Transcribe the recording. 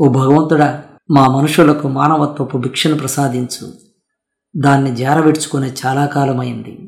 ఓ భగవంతుడా మా మనుషులకు మానవత్వపు భిక్షను ప్రసాదించు. దాన్ని జారవిడ్చుకునే చాలా కాలమైంది.